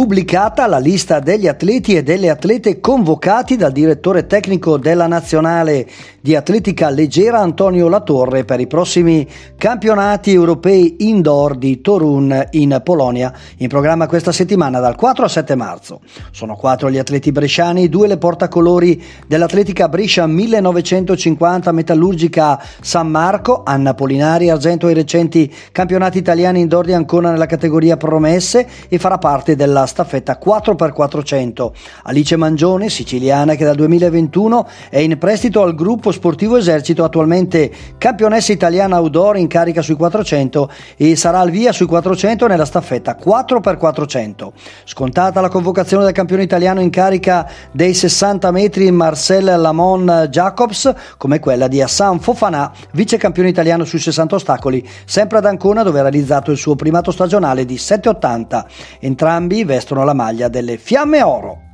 pubblicata la lista degli atleti e delle atlete convocati dal direttore tecnico della nazionale di atletica leggera Antonio Latorre per i prossimi campionati europei indoor di Torun in Polonia, in programma questa settimana dal 4 al 7 marzo. Sono quattro gli atleti bresciani, due le portacolori dell'atletica Brescia 1950 metallurgica San Marco, Anna Polinari, argento ai recenti campionati italiani indoor di Ancona nella categoria promesse e farà parte della staffetta 4x400. Alice Mangione, siciliana che dal 2021 è in prestito al gruppo sportivo Esercito, attualmente campionessa italiana outdoor in carica sui 400 e sarà al via sui 400 nella staffetta 4x400. Scontata la convocazione del campione italiano in carica dei 60 metri Marcel Lamon Jacobs, come quella di Hassan Fofana, vice campione italiano sui 60 ostacoli, sempre ad Ancona dove ha realizzato il suo primato stagionale di 7,80. Entrambi vestono la maglia delle Fiamme Oro.